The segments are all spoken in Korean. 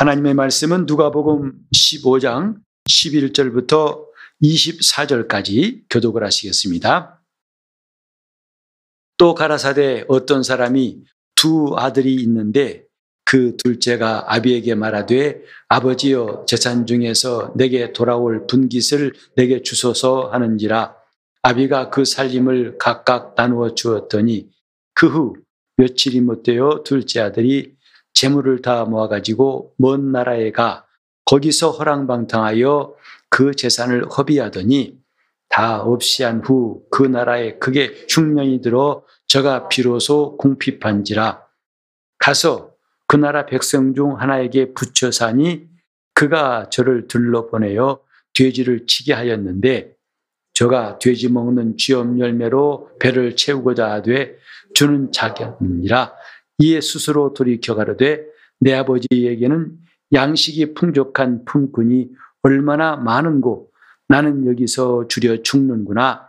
하나님의 말씀은 누가복음 15장 11절부터 24절까지 교독을 하시겠습니다. 또 가라사대 어떤 사람이 두 아들이 있는데 그 둘째가 아비에게 말하되 아버지여 재산 중에서 내게 돌아올 분깃을 내게 주소서 하는지라 아비가 그 살림을 각각 나누어 주었더니 그 후 며칠이 못되어 둘째 아들이 재물을 다 모아가지고 먼 나라에 가 거기서 허랑방탕하여 그 재산을 허비하더니 다 없이 한 후 그 나라에 크게 흉년이 들어 저가 비로소 궁핍한지라. 가서 그 나라 백성 중 하나에게 붙여 사니 그가 저를 들러보내어 돼지를 치게 하였는데 저가 돼지 먹는 쥐엄 열매로 배를 채우고자 하되 주는 자견이라 이에 스스로 돌이켜 가로되 내 아버지에게는 양식이 풍족한 품꾼이 얼마나 많은고 나는 여기서 줄여 죽는구나.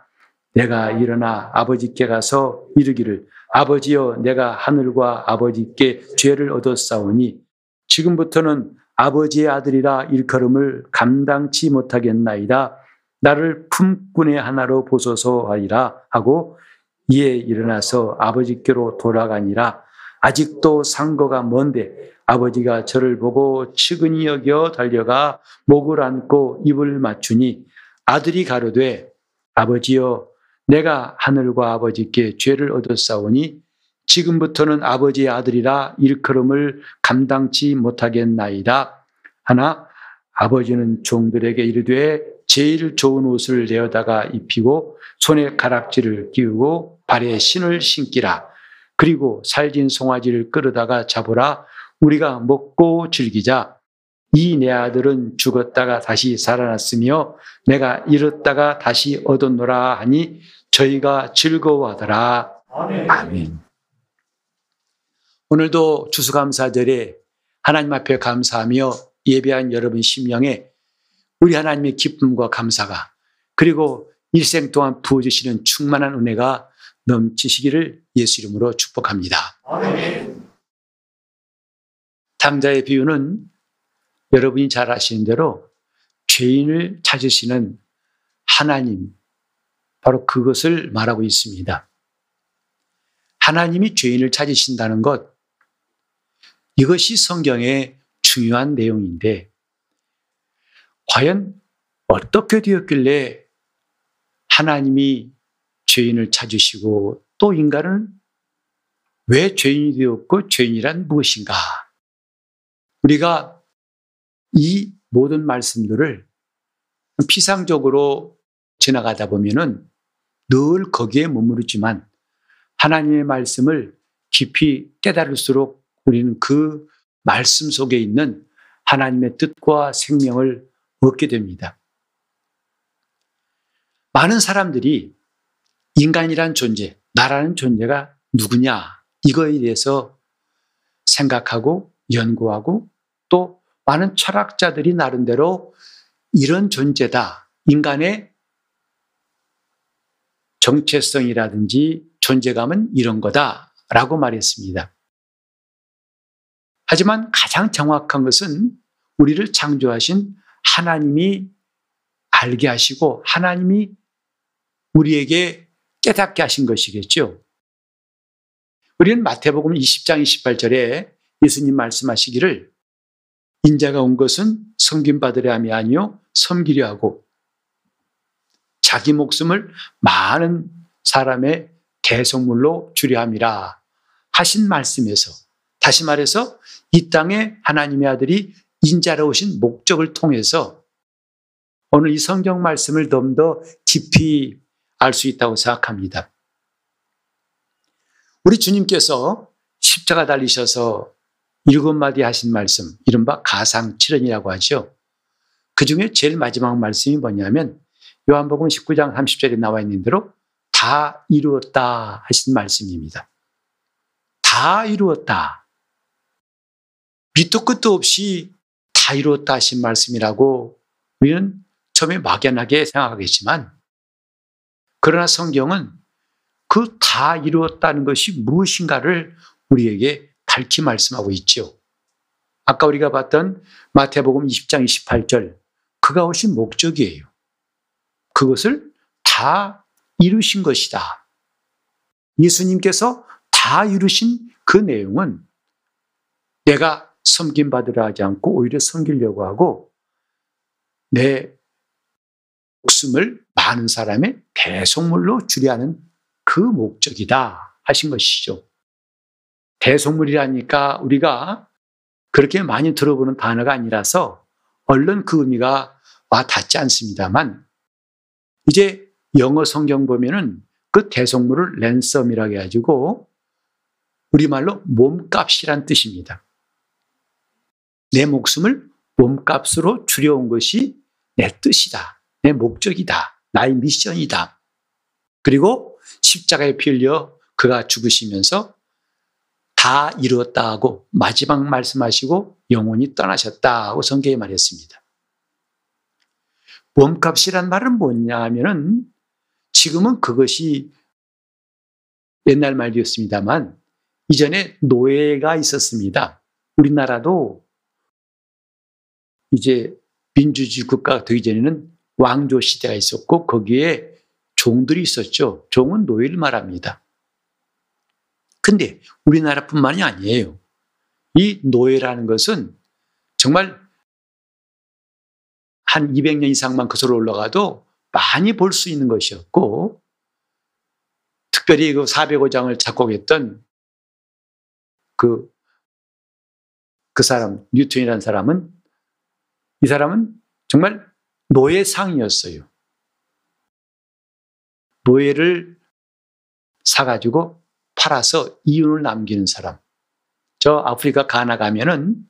내가 일어나 아버지께 가서 이르기를 아버지여 내가 하늘과 아버지께 죄를 얻었사오니 지금부터는 아버지의 아들이라 일컬음을 감당치 못하겠나이다. 나를 품꾼의 하나로 보소서 하리라 하고 이에 일어나서 아버지께로 돌아가니라 아직도 상거가 먼데 아버지가 저를 보고 측은히 여겨 달려가 목을 안고 입을 맞추니 아들이 가로되 아버지여 내가 하늘과 아버지께 죄를 얻었사오니 지금부터는 아버지의 아들이라 일컬음을 감당치 못하겠나이다. 하나 아버지는 종들에게 이르되 제일 좋은 옷을 내어다가 입히고 손에 가락지를 끼우고 발에 신을 신기라. 그리고 살진 송아지를 끌어다가 잡으라. 우리가 먹고 즐기자. 이 내 아들은 죽었다가 다시 살아났으며 내가 잃었다가 다시 얻었노라 하니 저희가 즐거워하더라. 아멘. 아멘. 오늘도 추수감사절에 하나님 앞에 감사하며 예배한 여러분 심령에 우리 하나님의 기쁨과 감사가 그리고 일생 동안 부어주시는 충만한 은혜가 넘치시기를 예수 이름으로 축복합니다. 탕자의 비유는 여러분이 잘 아시는 대로 죄인을 찾으시는 하나님, 바로 그것을 말하고 있습니다. 하나님이 죄인을 찾으신다는 것, 이것이 성경의 중요한 내용인데, 과연 어떻게 되었길래 하나님이 죄인을 찾으시고 또 인간은 왜 죄인이 되었고 죄인이란 무엇인가? 우리가 이 모든 말씀들을 피상적으로 지나가다 보면은 늘 거기에 머무르지만 하나님의 말씀을 깊이 깨달을수록 우리는 그 말씀 속에 있는 하나님의 뜻과 생명을 얻게 됩니다. 많은 사람들이 인간이란 존재, 나라는 존재가 누구냐, 이거에 대해서 생각하고 연구하고 또 많은 철학자들이 나름대로 이런 존재다. 인간의 정체성이라든지 존재감은 이런 거다 라고 말했습니다. 하지만 가장 정확한 것은 우리를 창조하신 하나님이 알게 하시고 하나님이 우리에게 깨닫게 하신 것이겠죠. 우리는 마태복음 20장 28절에 예수님 말씀하시기를 인자가 온 것은 섬김 받으려 함이 아니요 섬기려 하고 자기 목숨을 많은 사람의 대성물로 주려 함이라 하신 말씀에서 다시 말해서 이 땅에 하나님의 아들이 인자로 오신 목적을 통해서 오늘 이 성경 말씀을 좀 더 깊이 알 수 있다고 생각합니다. 우리 주님께서 십자가 달리셔서 일곱 마디 하신 말씀, 이른바 가상칠언이라고 하죠. 그 중에 제일 마지막 말씀이 뭐냐면 요한복음 19장 30절에 나와 있는 대로 다 이루었다 하신 말씀입니다. 다 이루었다. 밑도 끝도 없이 다 이루었다 하신 말씀이라고 우리는 처음에 막연하게 생각하겠지만 그러나 성경은 그 다 이루었다는 것이 무엇인가를 우리에게 밝히 말씀하고 있죠. 아까 우리가 봤던 마태복음 20장 28절 그가 오신 목적이에요. 그것을 다 이루신 것이다. 예수님께서 다 이루신 그 내용은 내가 섬김 받으려 하지 않고 오히려 섬기려고 하고 내 목숨을 많은 사람의 대속물로 주려 하는 그 목적이다 하신 것이죠. 대속물이라니까 우리가 그렇게 많이 들어보는 단어가 아니라서 얼른 그 의미가 와 닿지 않습니다만 이제 영어 성경 보면은 그 대속물을 랜섬이라고 해가지고 우리말로 몸값이란 뜻입니다. 내 목숨을 몸값으로 줄여온 것이 내 뜻이다. 내 목적이다. 나의 미션이다. 그리고 십자가에 피 흘려 그가 죽으시면서 다 이루었다 하고 마지막 말씀하시고 영원히 떠나셨다 고 성경에 말했습니다. 몸값이란 말은 뭐냐 하면은 지금은 그것이 옛날 말이었습니다만 이전에 노예가 있었습니다. 우리나라도 이제 민주주의 국가가 되기 전에는 왕조 시대가 있었고 거기에 종들이 있었죠. 종은 노예를 말합니다. 근데 우리나라뿐만이 아니에요. 이 노예라는 것은 정말 한 200년 이상만 거슬러 올라가도 많이 볼 수 있는 것이었고, 특별히 그 405장을 작곡했던 그, 그 사람, 뉴턴이라는 사람은, 이 사람은 정말 노예상이었어요. 노예를 사가지고 팔아서 이윤을 남기는 사람. 저 아프리카 가나 가면은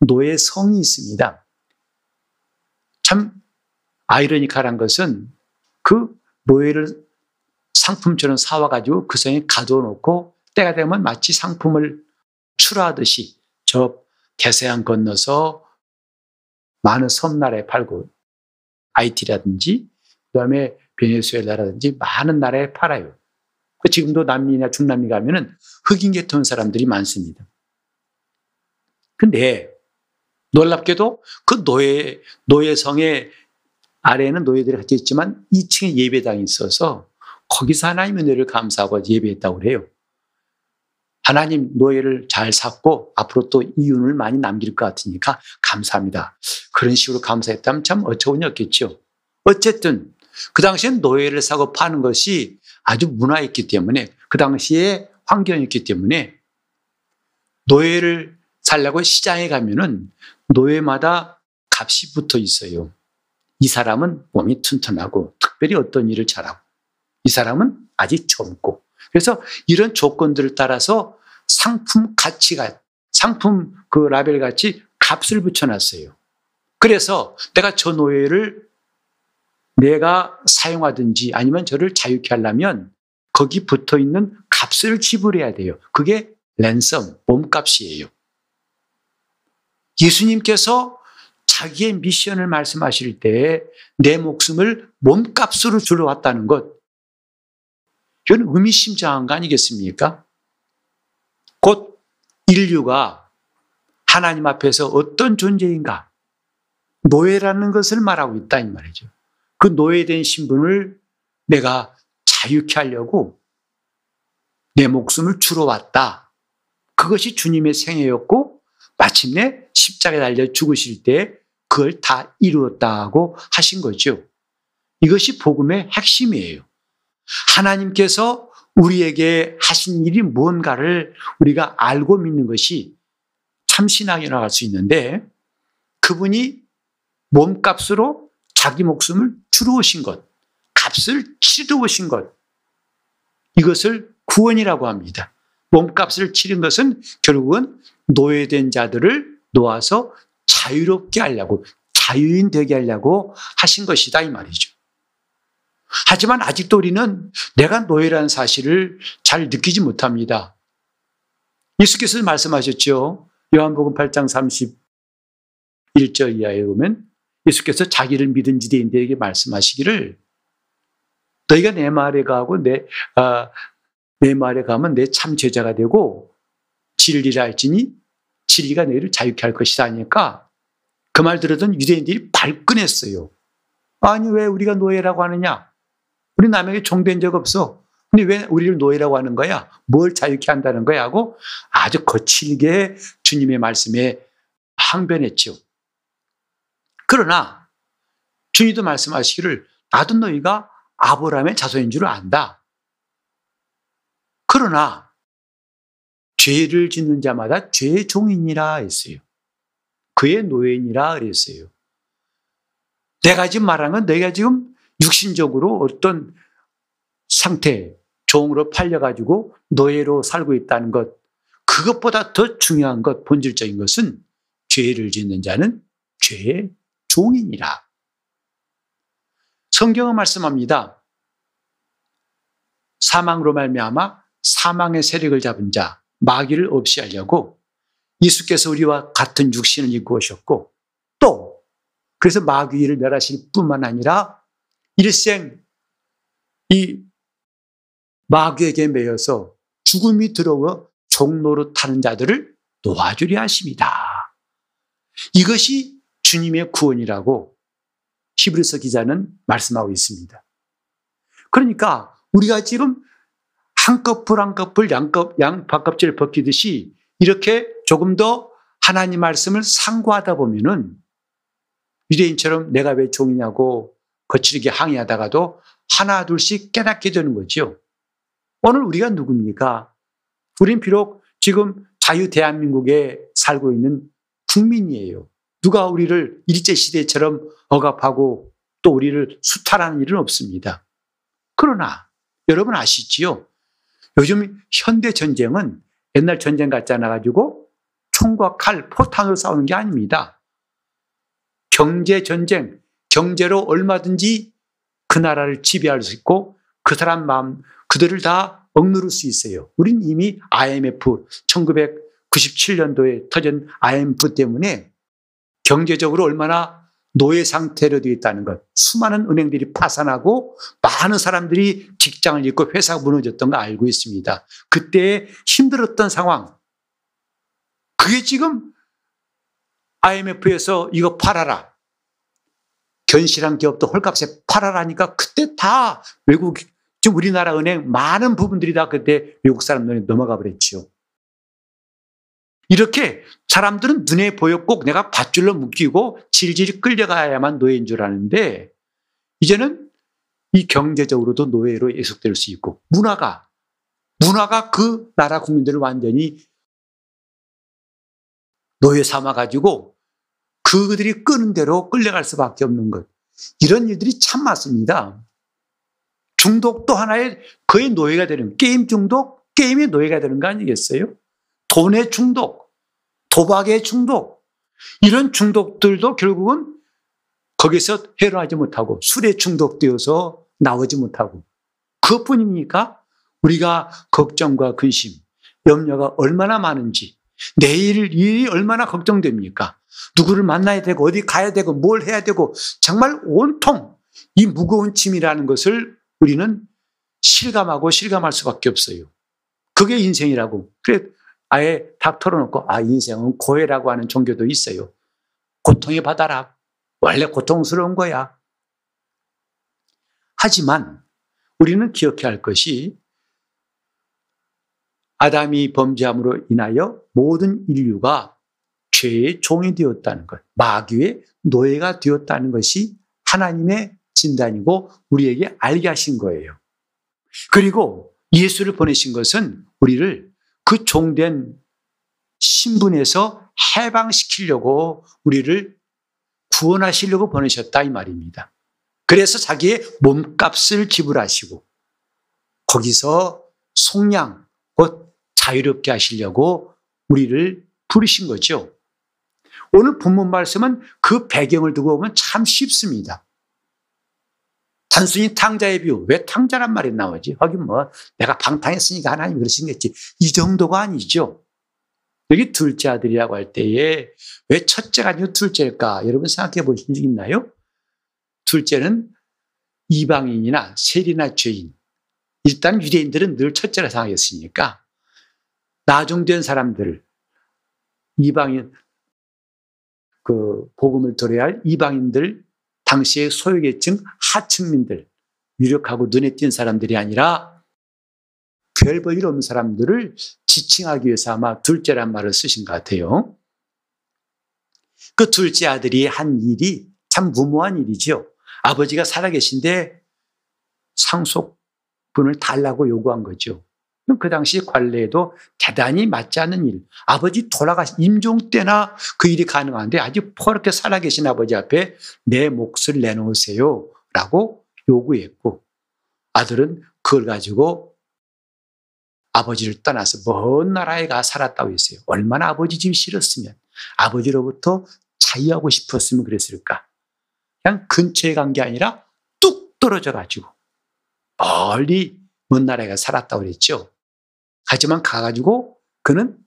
노예성이 있습니다. 참 아이러니컬한 것은 그 노예를 상품처럼 사와가지고 그 성에 가둬놓고 때가 되면 마치 상품을 출하하듯이 저 대서양 건너서 많은 섬나라에 팔고 IT라든지 그다음에 베네수엘라라든지 많은 나라에 팔아요. 그 지금도 남미나 중남미 가면은 흑인 계통 사람들이 많습니다. 근데 놀랍게도 그 노예 노예성의 아래에는 노예들이 같이 있지만 2층에 예배당이 있어서 거기서 하나님의 은혜를 감사하고 예배했다고 그래요. 하나님 노예를 잘 샀고 앞으로 또 이윤을 많이 남길 것 같으니까 감사합니다. 그런 식으로 감사했다면 참 어처구니 없겠죠. 어쨌든 그 당시엔 노예를 사고 파는 것이 아주 문화였기 때문에 그 당시에 환경이었기 때문에 노예를 살려고 시장에 가면은 노예마다 값이 붙어 있어요. 이 사람은 몸이 튼튼하고 특별히 어떤 일을 잘하고 이 사람은 아직 젊고 그래서 이런 조건들을 따라서 상품 가치가 상품 그 라벨 같이 값을 붙여놨어요. 그래서 내가 저 노예를 내가 사용하든지 아니면 저를 자유케 하려면 거기 붙어 있는 값을 지불해야 돼요. 그게 랜섬, 몸값이에요. 예수님께서 자기의 미션을 말씀하실 때 내 목숨을 몸값으로 주러 왔다는 것. 이건 의미심장한 거 아니겠습니까? 곧 인류가 하나님 앞에서 어떤 존재인가? 노예라는 것을 말하고 있다, 이 말이죠. 그 노예된 신분을 내가 자유케 하려고 내 목숨을 주러 왔다. 그것이 주님의 생애였고, 마침내 십자가에 달려 죽으실 때 그걸 다 이루었다고 하신 거죠. 이것이 복음의 핵심이에요. 하나님께서 우리에게 하신 일이 무언가를 우리가 알고 믿는 것이 참 신앙이 나갈 수 있는데 그분이 몸값으로 자기 목숨을 주러 오신 것, 값을 치러 오신 것, 이것을 구원이라고 합니다. 몸값을 치른 것은 결국은 노예된 자들을 놓아서 자유롭게 하려고, 자유인 되게 하려고 하신 것이다, 이 말이죠. 하지만 아직도 우리는 내가 노예라는 사실을 잘 느끼지 못합니다. 예수께서 말씀하셨죠. 요한복음 8장 31절 이하에 보면 예수께서 자기를 믿은 지대인들에게 말씀하시기를 너희가 내 말에 가고 내, 아, 내 말에 가면 내 참 제자가 되고 진리를 알지니 진리가 너희를 자유케 할 것이다 하니까 그 말 들었던 유대인들이 발끈했어요. 아니 왜 우리가 노예라고 하느냐? 우리 남에게 종된 적 없어. 근데 왜 우리를 노예라고 하는 거야? 뭘 자유케 한다는 거야? 하고 아주 거칠게 주님의 말씀에 항변했죠. 그러나 주님도 말씀하시기를 나도 너희가 아브라함의 자손인 줄 안다. 그러나 죄를 짓는 자마다 죄의 종이니라 했어요. 그의 노예니라 그랬어요. 내가 지금 말한 건 너희가 지금 육신적으로 어떤 상태, 종으로 팔려가지고 노예로 살고 있다는 것, 그것보다 더 중요한 것, 본질적인 것은 죄를 짓는 자는 죄의 종이니라. 성경은 말씀합니다. 사망으로 말미암아 사망의 세력을 잡은 자 마귀를 없이 하려고 예수께서 우리와 같은 육신을 입고 오셨고 또 그래서 마귀를 멸하실 뿐만 아니라 일생 이 마귀에게 매여서 죽음이 들어와 종로로 타는 자들을 놓아주려 하십니다. 이것이 주님의 구원이라고 히브리서 기자는 말씀하고 있습니다. 그러니까 우리가 지금 한꺼풀 한꺼풀 양껍, 양밥껍질을 벗기듯이 이렇게 조금 더 하나님 말씀을 상고하다 보면은 유대인처럼 내가 왜 종이냐고 거칠게 항의하다가도 하나 둘씩 깨닫게 되는 거죠. 오늘 우리가 누굽니까? 우린 비록 지금 자유 대한민국에 살고 있는 국민이에요. 누가 우리를 일제 시대처럼 억압하고 또 우리를 수탈하는 일은 없습니다. 그러나 여러분 아시지요? 요즘 현대 전쟁은 옛날 전쟁 같지 않아 가지고 총과 칼, 포탄으로 싸우는 게 아닙니다. 경제 전쟁, 경제로 얼마든지 그 나라를 지배할 수 있고 그 사람 마음 그들을 다 억누를 수 있어요. 우린 이미 IMF 1997년도에 터진 IMF 때문에 경제적으로 얼마나 노예 상태로 되어 있다는 것. 수많은 은행들이 파산하고 많은 사람들이 직장을 잃고 회사가 무너졌던 거 알고 있습니다. 그때 힘들었던 상황. 그게 지금 IMF에서 이거 팔아라. 견실한 기업도 헐값에 팔아라니까 그때 다 외국, 지금 우리나라 은행 많은 부분들이 다 그때 외국 사람들이 넘어가 버렸죠. 이렇게 사람들은 눈에 꼭 내가 밧줄로 묶이고 질질 끌려가야만 노예인 줄 아는데 이제는 이 경제적으로도 노예로 예속될 수 있고 문화가 문화가 그 나라 국민들을 완전히 노예 삼아 가지고 그들이 끄는 대로 끌려갈 수밖에 없는 것. 이런 일들이 참 많습니다. 중독도 하나의 거의 노예가 되는 게임 중독, 게임의 노예가 되는 거 아니겠어요? 돈의 중독, 도박의 중독, 이런 중독들도 결국은 거기서 해로하지 못하고 술에 중독되어서 나오지 못하고 그것뿐입니까? 우리가 걱정과 근심, 염려가 얼마나 많은지 내일 일이 얼마나 걱정됩니까? 누구를 만나야 되고 어디 가야 되고 뭘 해야 되고 정말 온통 이 무거운 짐이라는 것을 우리는 실감하고 실감할 수밖에 없어요. 그게 인생이라고. 그래 아예 탁 털어놓고 아 인생은 고해라고 하는 종교도 있어요. 고통의 바다라. 원래 고통스러운 거야. 하지만 우리는 기억해야 할 것이 아담이 범죄함으로 인하여 모든 인류가 죄의 종이 되었다는 것, 마귀의 노예가 되었다는 것이 하나님의 진단이고 우리에게 알게 하신 거예요. 그리고 예수를 보내신 것은 우리를 그 종된 신분에서 해방시키려고 우리를 구원하시려고 보내셨다 이 말입니다. 그래서 자기의 몸값을 지불하시고 거기서 속량 곧 자유롭게 하시려고 우리를 부르신 거죠. 오늘 본문 말씀은 그 배경을 두고 보면 참 쉽습니다. 단순히 탕자의 비유. 왜 탕자란 말이 나오지? 하긴 뭐, 내가 방탕했으니까 하나님 그러신 겠지. 이 정도가 아니죠. 여기 둘째 아들이라고 할 때에 왜 첫째가 아니고 둘째일까? 여러분 생각해 보신 적 있나요? 둘째는 이방인이나 세리나 죄인. 일단 유대인들은 늘 첫째라 생각했으니까 나중된 사람들을 이방인 그 복음을 들어야 할 이방인들 당시의 소유계층 하층민들 유력하고 눈에 띈 사람들이 아니라 별 볼일 없는 사람들을 지칭하기 위해서 아마 둘째란 말을 쓰신 것 같아요. 그 둘째 아들이 한 일이 참 무모한 일이죠. 아버지가 살아계신데 상속분을 달라고 요구한 거죠. 그 당시 관례에도 대단히 맞지 않는 일. 아버지 돌아가신 임종 때나 그 일이 가능한데 아직 포렇게 살아계신 아버지 앞에 내 몫을 내놓으세요. 라고 요구했고 아들은 그걸 가지고 아버지를 떠나서 먼 나라에 가 살았다고 했어요. 얼마나 아버지 집이 싫었으면 아버지로부터 자유하고 싶었으면 그랬을까. 그냥 근처에 간 게 아니라 뚝 떨어져 가지고 멀리 먼 나라에 가 살았다고 그랬죠. 하지만 가가지고 그는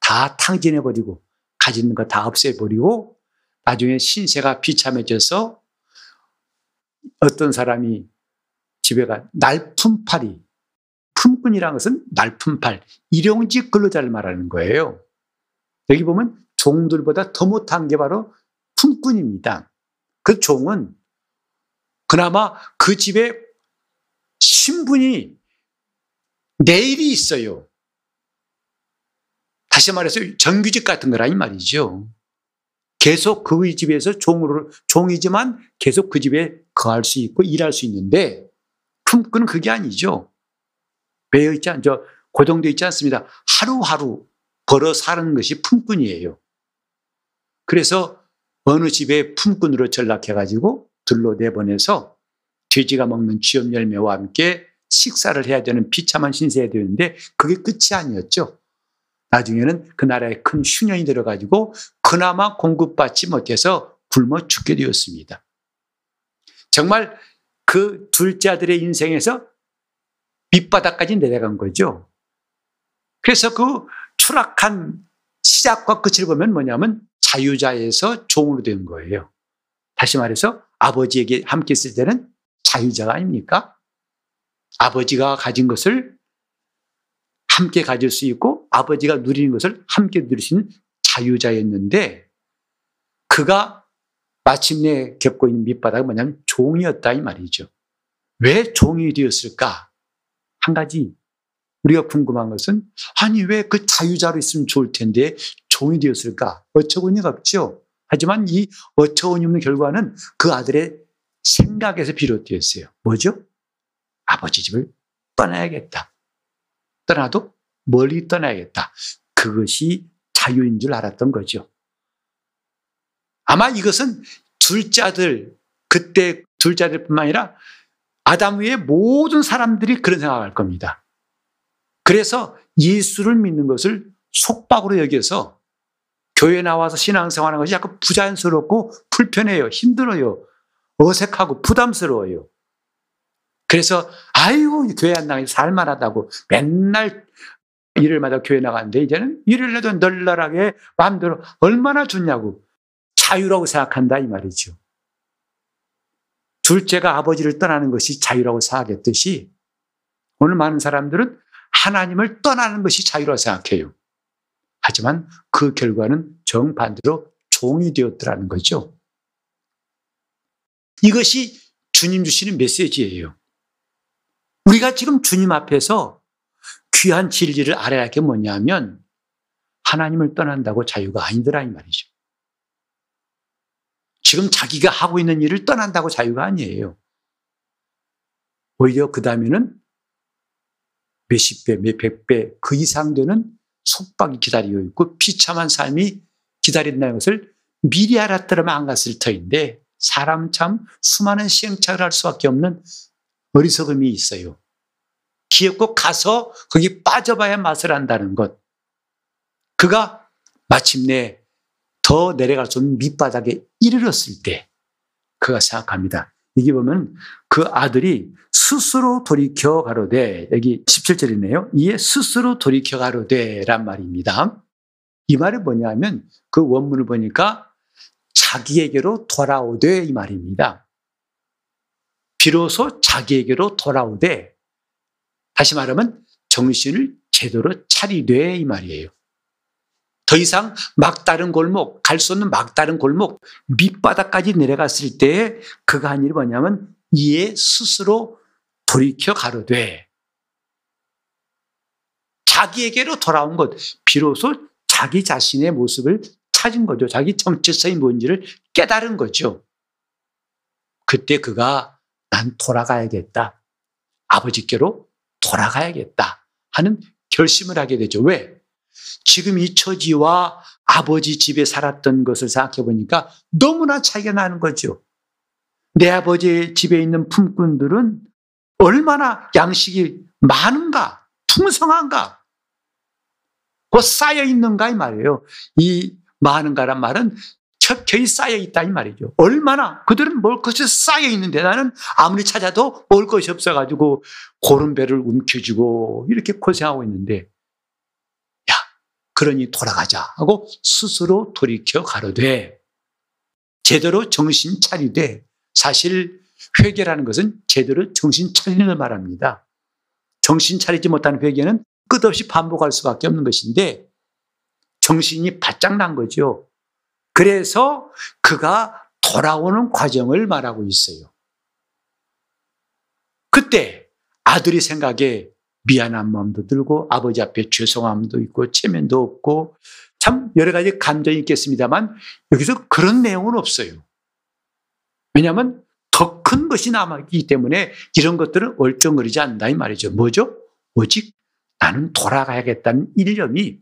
다 탕진해버리고 가진 거 다 없애버리고 나중에 신세가 비참해져서 어떤 사람이 집에 가 날품팔이 품꾼이라는 것은 날품팔 일용직 근로자를 말하는 거예요. 여기 보면 종들보다 더 못한 게 바로 품꾼입니다. 그 종은 그나마 그 집에 신분이 내일이 있어요. 다시 말해서 정규직 같은 거라니 말이죠. 계속 그 집에서 종으로, 종이지만 계속 그 집에 거할 수 있고 일할 수 있는데 품꾼은 그게 아니죠. 매여 있지 않죠. 고정되어 있지 않습니다. 하루하루 벌어 사는 것이 품꾼이에요. 그래서 어느 집에 품꾼으로 전락해가지고 들로 내보내서 돼지가 먹는 쥐염 열매와 함께 식사를 해야 되는 비참한 신세에 되는데 그게 끝이 아니었죠. 나중에는 그 나라에 큰 흉년이 들어가지고 그나마 공급받지 못해서 굶어 죽게 되었습니다. 정말 그 둘째 아들의 인생에서 밑바닥까지 내려간 거죠. 그래서 그 추락한 시작과 끝을 보면 뭐냐면 자유자에서 종으로 된 거예요. 다시 말해서 아버지에게 함께 있을 때는 자유자가 아닙니까? 아버지가 가진 것을 함께 가질 수 있고 아버지가 누리는 것을 함께 누릴 수 있는 자유자였는데 그가 마침내 겪고 있는 밑바닥은 뭐냐면 종이었다 이 말이죠. 왜 종이 되었을까? 한 가지 우리가 궁금한 것은 아니 왜 그 자유자로 있으면 좋을 텐데 종이 되었을까? 어처구니가 없죠. 하지만 이 어처구니 없는 결과는 그 아들의 생각에서 비롯되었어요. 뭐죠? 아버지 집을 떠나야겠다. 떠나도 멀리 떠나야겠다. 그것이 자유인 줄 알았던 거죠. 아마 이것은 둘째 아들, 그때 둘째 아들뿐만 아니라 아담 위에 모든 사람들이 그런 생각할 겁니다. 그래서 예수를 믿는 것을 속박으로 여겨서 교회 나와서 신앙생활하는 것이 약간 부자연스럽고 불편해요. 힘들어요. 어색하고 부담스러워요. 그래서 아이고 교회 안 나가니 살만하다고 맨날 일요일마다 교회 나가는데 이제는 일요일에도 널널하게 마음대로 얼마나 좋냐고 자유라고 생각한다 이 말이죠. 둘째가 아버지를 떠나는 것이 자유라고 생각했듯이 오늘 많은 사람들은 하나님을 떠나는 것이 자유라고 생각해요. 하지만 그 결과는 정반대로 종이 되었더라는 거죠. 이것이 주님 주시는 메시지예요. 우리가 지금 주님 앞에서 귀한 진리를 알아야 할 게 뭐냐면 하나님을 떠난다고 자유가 아니더라 이 말이죠. 지금 자기가 하고 있는 일을 떠난다고 자유가 아니에요. 오히려 그 다음에는 몇십 배, 몇백 배, 그 이상 되는 속박이 기다리고 있고 비참한 삶이 기다린다는 것을 미리 알았더라면 안 갔을 터인데 사람 참 수많은 시행착오를 할 수밖에 없는 어리석음이 있어요. 기업고 가서 거기 빠져봐야 맛을 안다는 것. 그가 마침내 더 내려갈 수 없는 밑바닥에 이르렀을 때 그가 생각합니다. 여기 보면 그 아들이 스스로 돌이켜 가로되 여기 17절이네요. 이에 스스로 돌이켜 가로되 란 말입니다. 이 말이 뭐냐면 그 원문을 보니까 자기에게로 돌아오되 이 말입니다. 비로소 자기에게로 돌아오되 다시 말하면 정신을 제대로 차리되 이 말이에요. 더 이상 막다른 골목, 갈 수 없는 막다른 골목, 밑바닥까지 내려갔을 때 그가 한 일이 뭐냐면 이에 스스로 돌이켜 가로되 자기에게로 돌아온 것, 비로소 자기 자신의 모습을 찾은 거죠. 자기 정체성이 뭔지를 깨달은 거죠. 그때 그가 난 돌아가야겠다. 아버지께로 돌아가야겠다 하는 결심을 하게 되죠. 왜? 지금 이 처지와 아버지 집에 살았던 것을 생각해 보니까 너무나 차이가 나는 거죠. 내 아버지 집에 있는 품꾼들은 얼마나 양식이 많은가, 풍성한가, 그 쌓여 있는가 이 말이에요. 이 많은가란 말은 척혀이 쌓여 있다 이 말이죠. 얼마나 그들은 먹을 것이 쌓여 있는데 나는 아무리 찾아도 먹을 것이 없어가지고 고른 배를 움켜쥐고 이렇게 고생하고 있는데 야 그러니 돌아가자 하고 스스로 돌이켜 가로되 제대로 정신 차리되 사실 회개라는 것은 제대로 정신 차리는 걸 말합니다. 정신 차리지 못한 회개는 끝없이 반복할 수밖에 없는 것인데 정신이 바짝 난 거죠. 그래서 그가 돌아오는 과정을 말하고 있어요. 그때 아들이 생각에 미안한 마음도 들고 아버지 앞에 죄송함도 있고 체면도 없고 참 여러 가지 감정이 있겠습니다만 여기서 그런 내용은 없어요. 왜냐하면 더 큰 것이 남았기 때문에 이런 것들은 얼쩡거리지 않는다 이 말이죠. 뭐죠? 오직 나는 돌아가야겠다는 일념이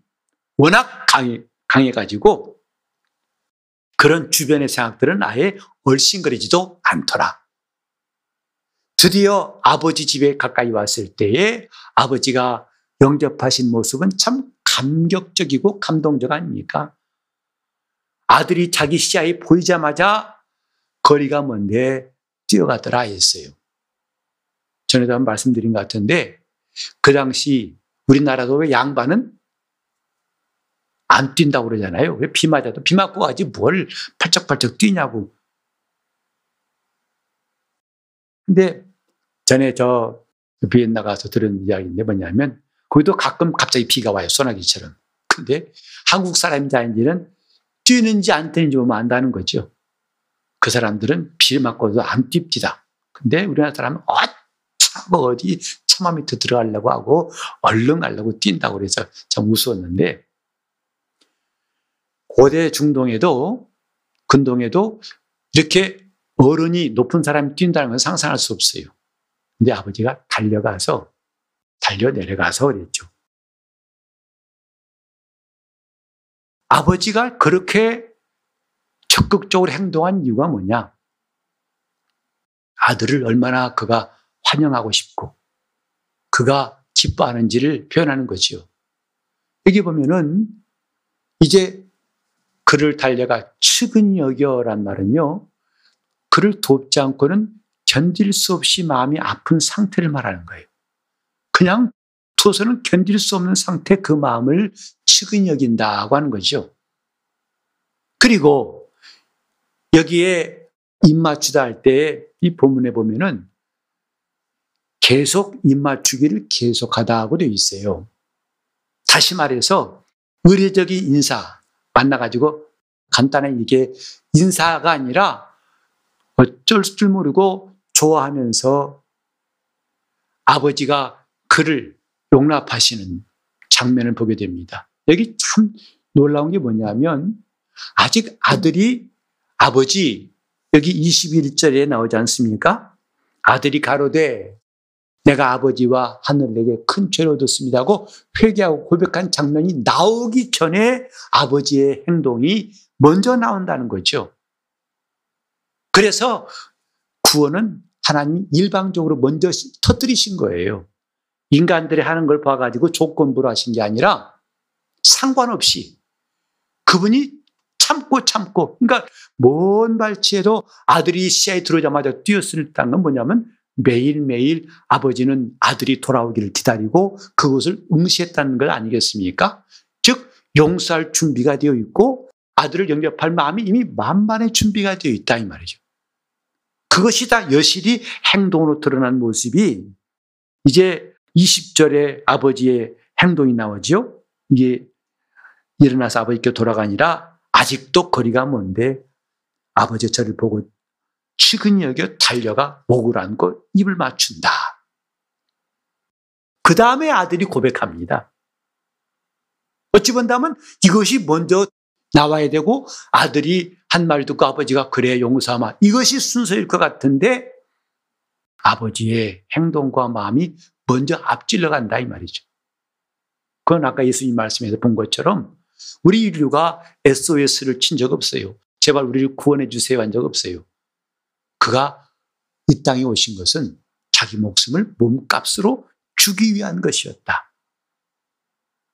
워낙 강해, 강해가지고 그런 주변의 생각들은 아예 얼씬거리지도 않더라. 드디어 아버지 집에 가까이 왔을 때에 아버지가 영접하신 모습은 참 감격적이고 감동적 아닙니까? 아들이 자기 시야에 보이자마자 거리가 먼데 뛰어가더라 했어요. 전에도 한 말씀드린 것 같은데 그 당시 우리나라도 왜 양반은 안 뛴다고 그러잖아요. 왜 비 맞아도 비 맞고 가지 뭘 팔쩍팔쩍 뛰냐고. 근데 전에 저 비엔나 가서 들은 이야기인데 뭐냐면 거기도 가끔 갑자기 비가 와요. 소나기처럼. 근데 한국 사람인지 아닌지는 뛰는지 안 뛰는지 보면 안다는 거죠. 그 사람들은 비를 맞고도 안 뜁디다. 근데 우리나라 사람은 어참 어디 처마 밑에 들어가려고 하고 얼른 가려고 뛴다고 그래서 참 우스웠는데 고대 중동에도 근동에도 이렇게 어른이 높은 사람이 뛴다는 건 상상할 수 없어요. 근데 아버지가 달려가서 달려 내려가서 그랬죠. 아버지가 그렇게 적극적으로 행동한 이유가 뭐냐? 아들을 얼마나 그가 환영하고 싶고 그가 기뻐하는지를 표현하는 거지요. 여기 보면은 이제 그를 달려가 측은 여겨란 말은요. 그를 돕지 않고는 견딜 수 없이 마음이 아픈 상태를 말하는 거예요. 그냥 두어서는 견딜 수 없는 상태 그 마음을 측은 여긴다고 하는 거죠. 그리고 여기에 입맞추다 할 때 이 본문에 보면은 계속 입맞추기를 계속하다고 되어 있어요. 다시 말해서 의례적인 인사, 만나가지고 간단히 이게 인사가 아니라 어쩔 줄 모르고 좋아하면서 아버지가 그를 용납하시는 장면을 보게 됩니다. 여기 참 놀라운 게 뭐냐면 아직 아들이 아버지 여기 21절에 나오지 않습니까? 아들이 가로되 내가 아버지와 하늘에게 큰 죄를 얻었습니다 하고 회개하고 고백한 장면이 나오기 전에 아버지의 행동이 먼저 나온다는 거죠. 그래서 구원은 하나님 일방적으로 먼저 터뜨리신 거예요. 인간들이 하는 걸 봐가지고 조건부로 하신 게 아니라 상관없이 그분이 참고 참고 그러니까 먼 발치에도 아들이 시야에 들어오자마자 뛰었을 때는 뭐냐면 매일매일 아버지는 아들이 돌아오기를 기다리고 그것을 응시했다는 것 아니겠습니까? 즉, 용서할 준비가 되어 있고 아들을 영접할 마음이 이미 만반의 준비가 되어 있다 이 말이죠. 그것이 다 여실히 행동으로 드러난 모습이 이제 20절에 아버지의 행동이 나오죠. 이게 일어나서 아버지께 돌아가니라 아직도 거리가 먼데 아버지 저를 보고 측은히 여겨 달려가 목을 안고 입을 맞춘다. 그 다음에 아들이 고백합니다. 어찌 본다면 이것이 먼저 나와야 되고 아들이 한 말 듣고 아버지가 그래 용서하마 이것이 순서일 것 같은데 아버지의 행동과 마음이 먼저 앞질러 간다 이 말이죠. 그건 아까 예수님 말씀에서 본 것처럼 우리 인류가 SOS를 친 적 없어요. 제발 우리를 구원해 주세요 한 적 없어요. 그가 이 땅에 오신 것은 자기 목숨을 몸값으로 주기 위한 것이었다.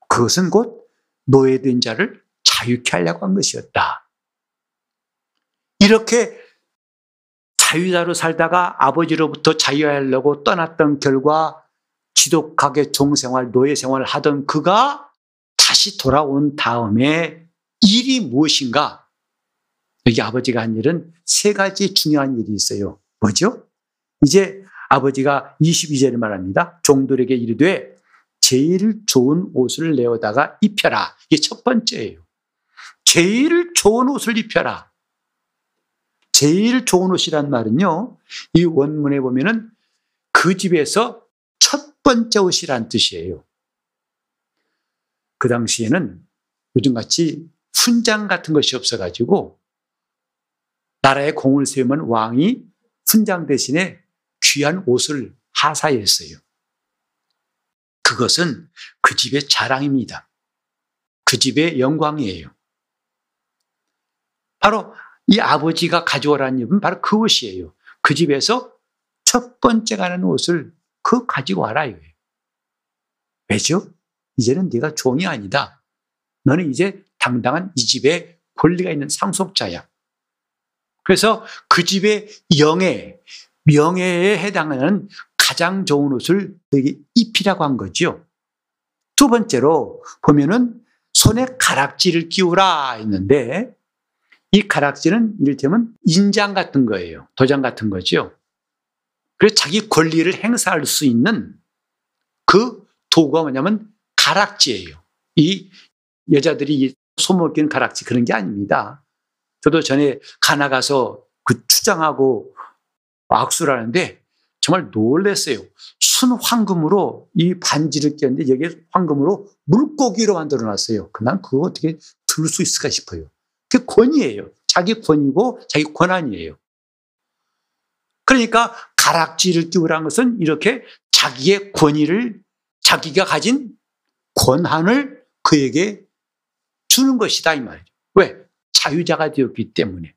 그것은 곧 노예된 자를 자유케 하려고 한 것이었다. 이렇게 자유자로 살다가 아버지로부터 자유하려고 떠났던 결과 지독하게 종생활, 노예생활을 하던 그가 다시 돌아온 다음에 일이 무엇인가? 여기 아버지가 한 일은 세 가지 중요한 일이 있어요. 뭐죠? 이제 아버지가 22절에 말합니다. 종들에게 이르되 제일 좋은 옷을 내어다가 입혀라. 이게 첫 번째예요. 제일 좋은 옷을 입혀라. 제일 좋은 옷이란 말은요, 이 원문에 보면은 그 집에서 첫 번째 옷이란 뜻이에요. 그 당시에는 요즘같이 훈장 같은 것이 없어가지고 나라에 공을 세우면 왕이 훈장 대신에 귀한 옷을 하사했어요. 그것은 그 집의 자랑입니다. 그 집의 영광이에요. 바로 이 아버지가 가져오라는 입은 바로 그 옷이에요. 그 집에서 첫 번째 가는 옷을 그 가지고 와라 요 왜죠? 이제는 네가 종이 아니다. 너는 이제 당당한 이 집에 권리가 있는 상속자야. 그래서 그 집의 영예, 명예에 해당하는 가장 좋은 옷을 너에게 입히라고 한 거죠. 두 번째로 보면은 손에 가락지를 끼우라 했는데 이 가락지는 이를테면 인장 같은 거예요. 도장 같은 거죠. 그래서 자기 권리를 행사할 수 있는 그 도구가 뭐냐면 가락지예요. 이 여자들이 손목 끼는 가락지 그런 게 아닙니다. 저도 전에 가나 가서 그 추장하고 악수를 하는데 정말 놀랐어요. 순 황금으로 이 반지를 꼈는데 여기에 황금으로 물고기로 만들어 놨어요. 난 그거 어떻게 들 수 있을까 싶어요. 그 권위예요. 자기 권위고 자기 권한이에요. 그러니까 가락지를 끼우라는 것은 이렇게 자기의 권위를 자기가 가진 권한을 그에게 주는 것이다 이 말이죠. 왜? 자유자가 되었기 때문에.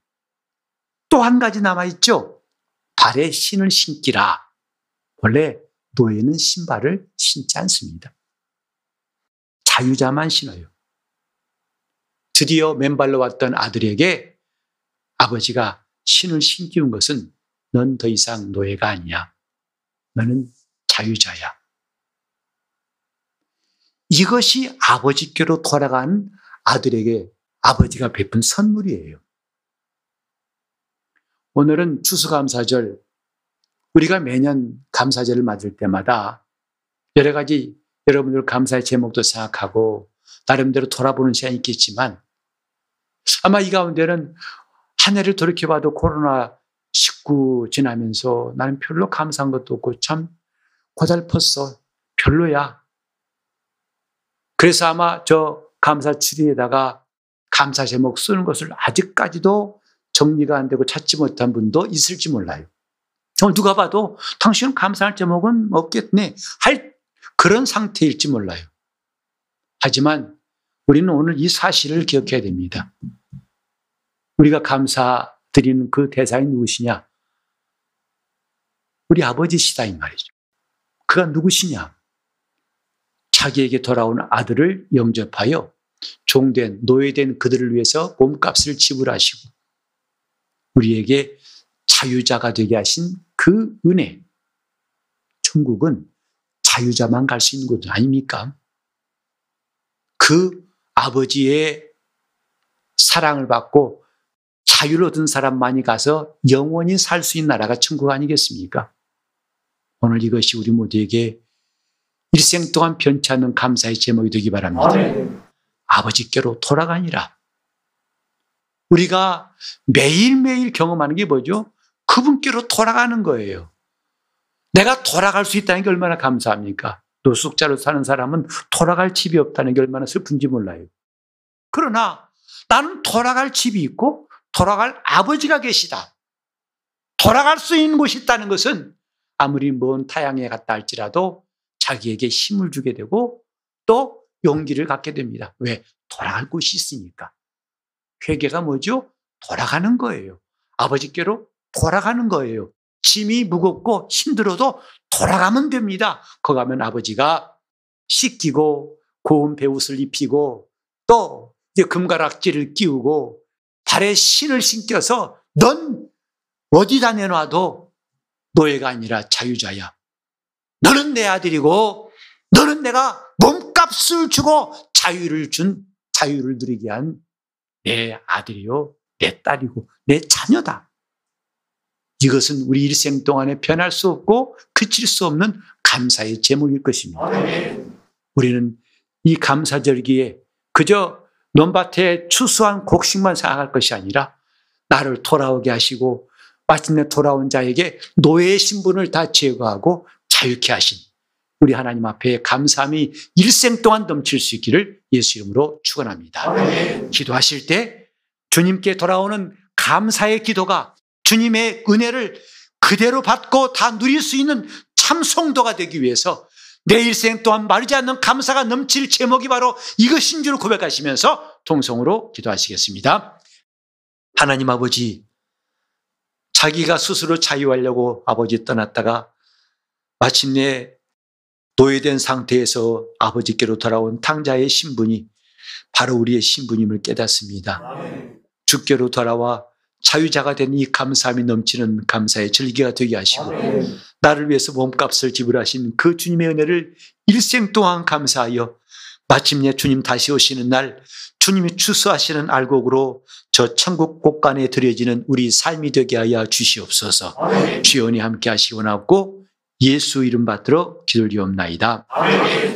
또 한 가지 남아있죠. 발에 신을 신기라. 원래 노예는 신발을 신지 않습니다. 자유자만 신어요. 드디어 맨발로 왔던 아들에게 아버지가 신을 신기운 것은 넌 더 이상 노예가 아니야. 너는 자유자야. 이것이 아버지께로 돌아간 아들에게 아버지가 베푼 선물이에요. 오늘은 추수감사절, 우리가 매년 감사절을 맞을 때마다 여러 가지 여러분들 감사의 제목도 생각하고 나름대로 돌아보는 시간이 있겠지만 아마 이 가운데는 한 해를 돌이켜봐도 코로나19 지나면서 나는 별로 감사한 것도 없고 참 고달펐어. 별로야. 그래서 아마 저 감사 추리에다가 감사 제목 쓰는 것을 아직까지도 정리가 안 되고 찾지 못한 분도 있을지 몰라요. 누가 봐도 당신은 감사할 제목은 없겠네. 할 그런 상태일지 몰라요. 하지만 우리는 오늘 이 사실을 기억해야 됩니다. 우리가 감사드리는 그 대상이 누구시냐? 우리 아버지시다 이 말이죠. 그가 누구시냐? 자기에게 돌아온 아들을 영접하여 종된 노예된 그들을 위해서 몸값을 지불하시고 우리에게 자유자가 되게 하신 그 은혜. 천국은 자유자만 갈 수 있는 곳 아닙니까? 그 아버지의 사랑을 받고 자유를 얻은 사람만이 가서 영원히 살 수 있는 나라가 천국 아니겠습니까? 오늘 이것이 우리 모두에게 일생 동안 변치 않는 감사의 제목이 되기 바랍니다. 아 버지께로 돌아가니라. 우리가 매일매일 경험하는 게 뭐죠? 그분께로 돌아가는 거예요. 내가 돌아갈 수 있다는 게 얼마나 감사합니까? 노숙자로 사는 사람은 돌아갈 집이 없다는 게 얼마나 슬픈지 몰라요. 그러나 나는 돌아갈 집이 있고 돌아갈 아버지가 계시다. 돌아갈 수 있는 곳이 있다는 것은 아무리 먼 타양에 갔다 할지라도 자기에게 힘을 주게 되고 또 용기를 갖게 됩니다. 왜? 돌아갈 곳이 있으니까. 회개가 뭐죠? 돌아가는 거예요. 아버지께로 돌아가는 거예요. 짐이 무겁고 힘들어도 돌아가면 됩니다. 거 가면 아버지가 씻기고 고운 배옷을 입히고 또 금가락지를 끼우고 발에 신을 신겨서 넌 어디다 내놔도 노예가 아니라 자유자야. 너는 내 아들이고 너는 내가 몸값을 주고 자유를 준 자유를 누리게 한 내 아들이요, 내 딸이고 내 자녀다. 이것은 우리 일생 동안에 변할 수 없고 그칠 수 없는 감사의 제목일 것입니다. 우리는 이 감사절기에 그저 논밭에 추수한 곡식만 생각할 것이 아니라 나를 돌아오게 하시고 마침내 돌아온 자에게 노예의 신분을 다 제거하고 자유케 하신 우리 하나님 앞에 감사함이 일생 동안 넘칠 수 있기를 예수 이름으로 축원합니다. 기도하실 때 주님께 돌아오는 감사의 기도가 주님의 은혜를 그대로 받고 다 누릴 수 있는 참 성도가 되기 위해서 내 일생 또한 마르지 않는 감사가 넘칠 제목이 바로 이것인 줄 고백하시면서 통성으로 기도하시겠습니다. 하나님 아버지, 자기가 스스로 자유하려고 아버지 떠났다가 마침내 노예된 상태에서 아버지께로 돌아온 탕자의 신분이 바로 우리의 신분임을 깨닫습니다. 주께로 돌아와 자유자가 된 이 감사함이 넘치는 감사의 절기가 되게 하시고 나를 위해서 몸값을 지불하신 그 주님의 은혜를 일생 동안 감사하여 마침내 주님 다시 오시는 날 주님이 추수하시는 알곡으로 저 천국 곳간에 드려지는 우리 삶이 되게 하여 주시옵소서 주연이 함께 하시고 나고 예수 이름 받들어 기도리옵나이다. 아멘.